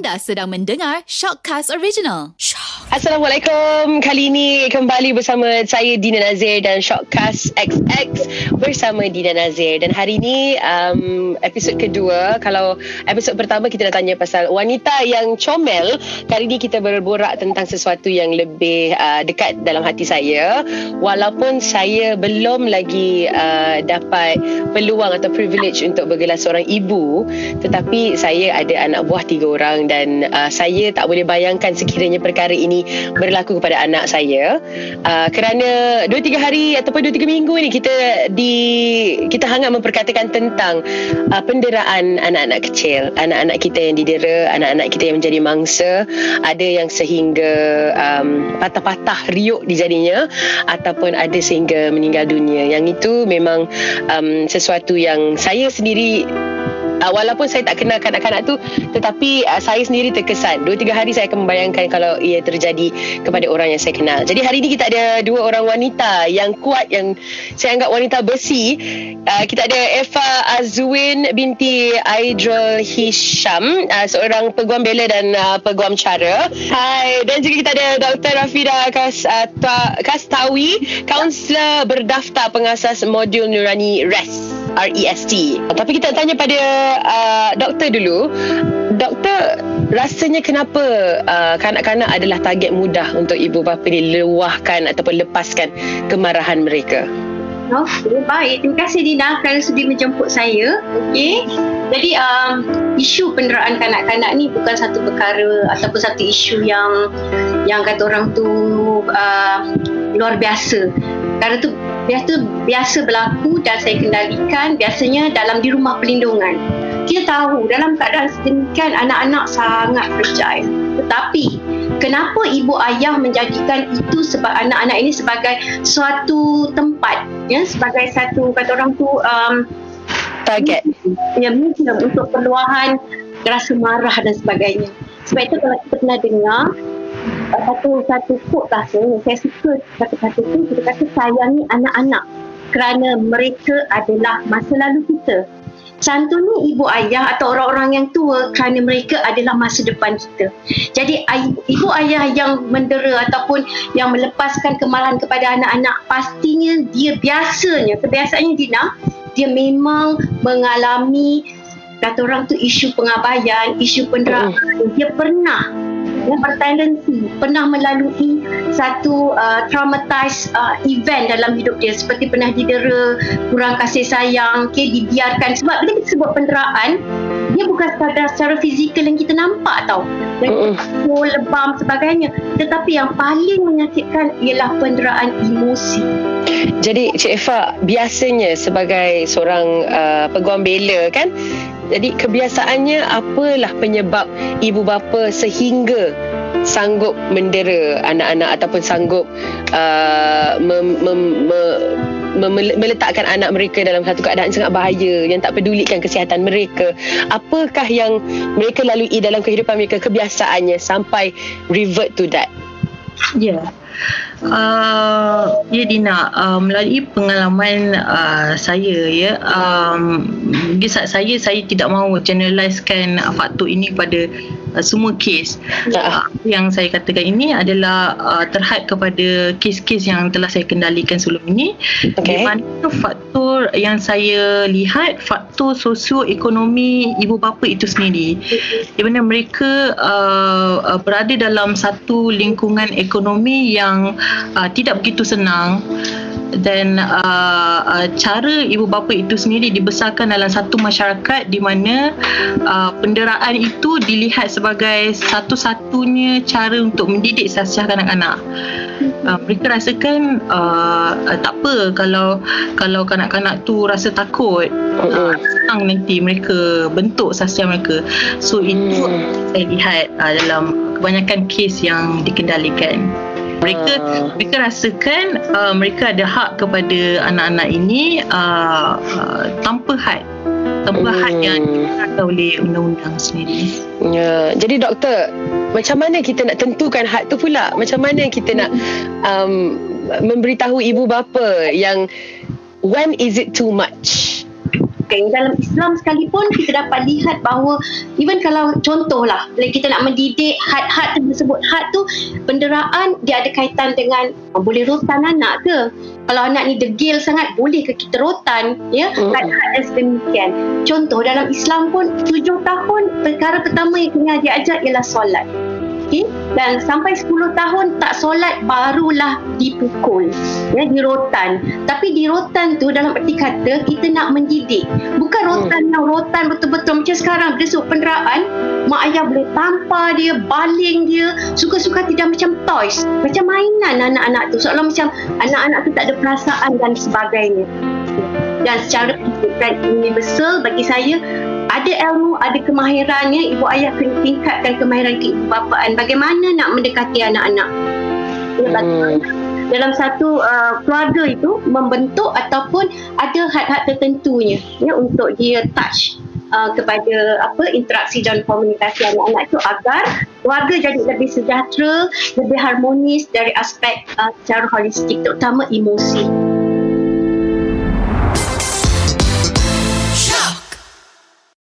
Anda sedang mendengar Shockcast Original. Shock. Assalamualaikum. Kali ini kembali bersama saya Dina Nazir dan Shockcast XX bersama Dina Nazir. Dan hari ini um, episod kedua. Kalau episod pertama kita dah tanya pasal wanita yang comel. Kali ini kita berborak tentang sesuatu yang lebih uh, dekat dalam hati saya. Walaupun saya belum lagi uh, dapat peluang atau privilege untuk bergelar seorang ibu. Tetapi saya ada anak buah tiga orang dan uh, saya tak boleh bayangkan sekiranya perkara ini berlaku kepada anak saya uh, kerana 2 3 hari ataupun 2 3 minggu ni kita di kita hangat memperkatakan tentang uh, penderaan anak-anak kecil. Anak-anak kita yang didera anak-anak kita yang menjadi mangsa ada yang sehingga um, patah-patah riuk di jadinya ataupun ada sehingga meninggal dunia. Yang itu memang um, sesuatu yang saya sendiri uh, walaupun saya tak kenal kanak-kanak tu tetapi uh, saya sendiri terkesan. 2 3 hari saya akan membayangkan kalau ia terjadi kepada orang yang saya kenal. Jadi hari ini kita ada dua orang wanita yang kuat yang saya anggap wanita besi. Uh, kita ada Eva Azwin binti Aidrul Hisham uh, seorang peguam bela dan uh, peguam cara. Hai dan juga kita ada Dr. Rafida Kas, uh, Kastawi kaunselor berdaftar pengasas modul Nurani REST R-E-S-T Tapi kita tanya pada uh, doktor dulu Doktor rasanya kenapa uh, kanak-kanak adalah target mudah untuk ibu bapa ni luahkan ataupun lepaskan kemarahan mereka? Okey, baik. Terima kasih Dina kerana sudi menjemput saya. Okey. Jadi um, isu penderaan kanak-kanak ni bukan satu perkara ataupun satu isu yang yang kata orang tu uh, luar biasa. Kerana tu biasa biasa berlaku dan saya kendalikan biasanya dalam di rumah perlindungan. Kita tahu dalam keadaan sedemikian anak-anak sangat fragile. Tetapi kenapa ibu ayah menjadikan itu sebab anak-anak ini sebagai suatu tempat ya sebagai satu kata orang tu um, target ya mungkin untuk perluahan rasa marah dan sebagainya. Sebab itu kalau kita pernah dengar satu satu quote lah saya, saya suka kata-kata tu kita kata sayangi anak-anak kerana mereka adalah masa lalu kita contohnya ibu ayah atau orang-orang yang tua kerana mereka adalah masa depan kita jadi ibu ayah yang mendera ataupun yang melepaskan kemarahan kepada anak-anak pastinya dia biasanya kebiasaannya Dina dia memang mengalami kata orang tu isu pengabaian, isu penderaan. Dia pernah yang bertendensi pernah melalui satu uh, traumatized uh, event dalam hidup dia? Seperti pernah didera kurang kasih sayang okay, dibiarkan? Sebab bila kita sebut penderaan dia bukan sekadar secara fizikal yang kita nampak tau. Dan uh-uh. lebam sebagainya. Tetapi yang paling menyakitkan ialah penderaan emosi. Jadi Cik Eva biasanya sebagai seorang uh, peguam bela kan jadi kebiasaannya apalah penyebab ibu bapa sehingga sanggup mendera anak-anak ataupun sanggup uh, mem, mem, mem, meletakkan anak mereka dalam satu keadaan sangat bahaya yang tak pedulikan kesihatan mereka. Apakah yang mereka lalui dalam kehidupan mereka kebiasaannya sampai revert to that? Ya. Yeah. Uh, ya Dina, uh, melalui pengalaman uh, saya ya, um, di saat saya saya tidak mahu generalisekan uh, faktor ini pada uh, semua kes. Uh, yang saya katakan ini adalah uh, terhad kepada kes-kes yang telah saya kendalikan sebelum ini. Okay. Di mana faktor yang saya lihat faktor sosioekonomi ibu bapa itu sendiri. Di mana mereka uh, uh, berada dalam satu lingkungan ekonomi yang uh, tidak begitu senang dan uh, uh, cara ibu bapa itu sendiri dibesarkan dalam satu masyarakat di mana uh, penderaan itu dilihat sebagai satu-satunya cara untuk mendidik sasiah kanak-kanak. Uh, mereka rasakan uh, uh, tak apa kalau kalau kanak-kanak tu rasa takut uh, senang nanti mereka bentuk sasiah mereka. So itu hmm. saya lihat uh, dalam kebanyakan kes yang dikendalikan mereka uh. mereka rasakan uh, mereka ada hak kepada anak-anak ini uh, uh, tanpa had tanpa hmm. had yang dikatakan oleh undang-undang sendiri. Ya, jadi doktor, macam mana kita nak tentukan hak tu pula? Macam mana kita nak um, memberitahu ibu bapa yang when is it too much? Okay, dalam Islam sekalipun kita dapat lihat bahawa even kalau contohlah bila kita nak mendidik had-had tersebut had tu penderaan dia ada kaitan dengan uh, boleh rotan anak ke? Kalau anak ni degil sangat boleh ke kita rotan? Ya Hmm. had-had dan sedemikian. Contoh dalam Islam pun tujuh tahun perkara pertama yang kena dia ajar ialah solat Okay? Dan sampai 10 tahun tak solat barulah dipukul. Ya, di rotan. Tapi di rotan tu dalam erti kata kita nak mendidik. Bukan rotan yang rotan betul-betul macam sekarang. Dia suruh penderaan, mak ayah boleh tampar dia, baling dia, suka-suka tidak macam toys. Macam mainan anak-anak tu. Seolah macam anak-anak tu tak ada perasaan dan sebagainya. Dan secara pendidikan universal bagi saya ada ilmu, ada kemahirannya, ibu ayah kena tingkatkan kemahiran keibubapaan. Bagaimana nak mendekati anak-anak? Bagaimana dalam satu uh, keluarga itu membentuk ataupun ada had-had tertentunya ya untuk dia touch uh, kepada apa interaksi dan komunikasi anak-anak itu agar keluarga jadi lebih sejahtera, lebih harmonis dari aspek uh, secara holistik terutama emosi.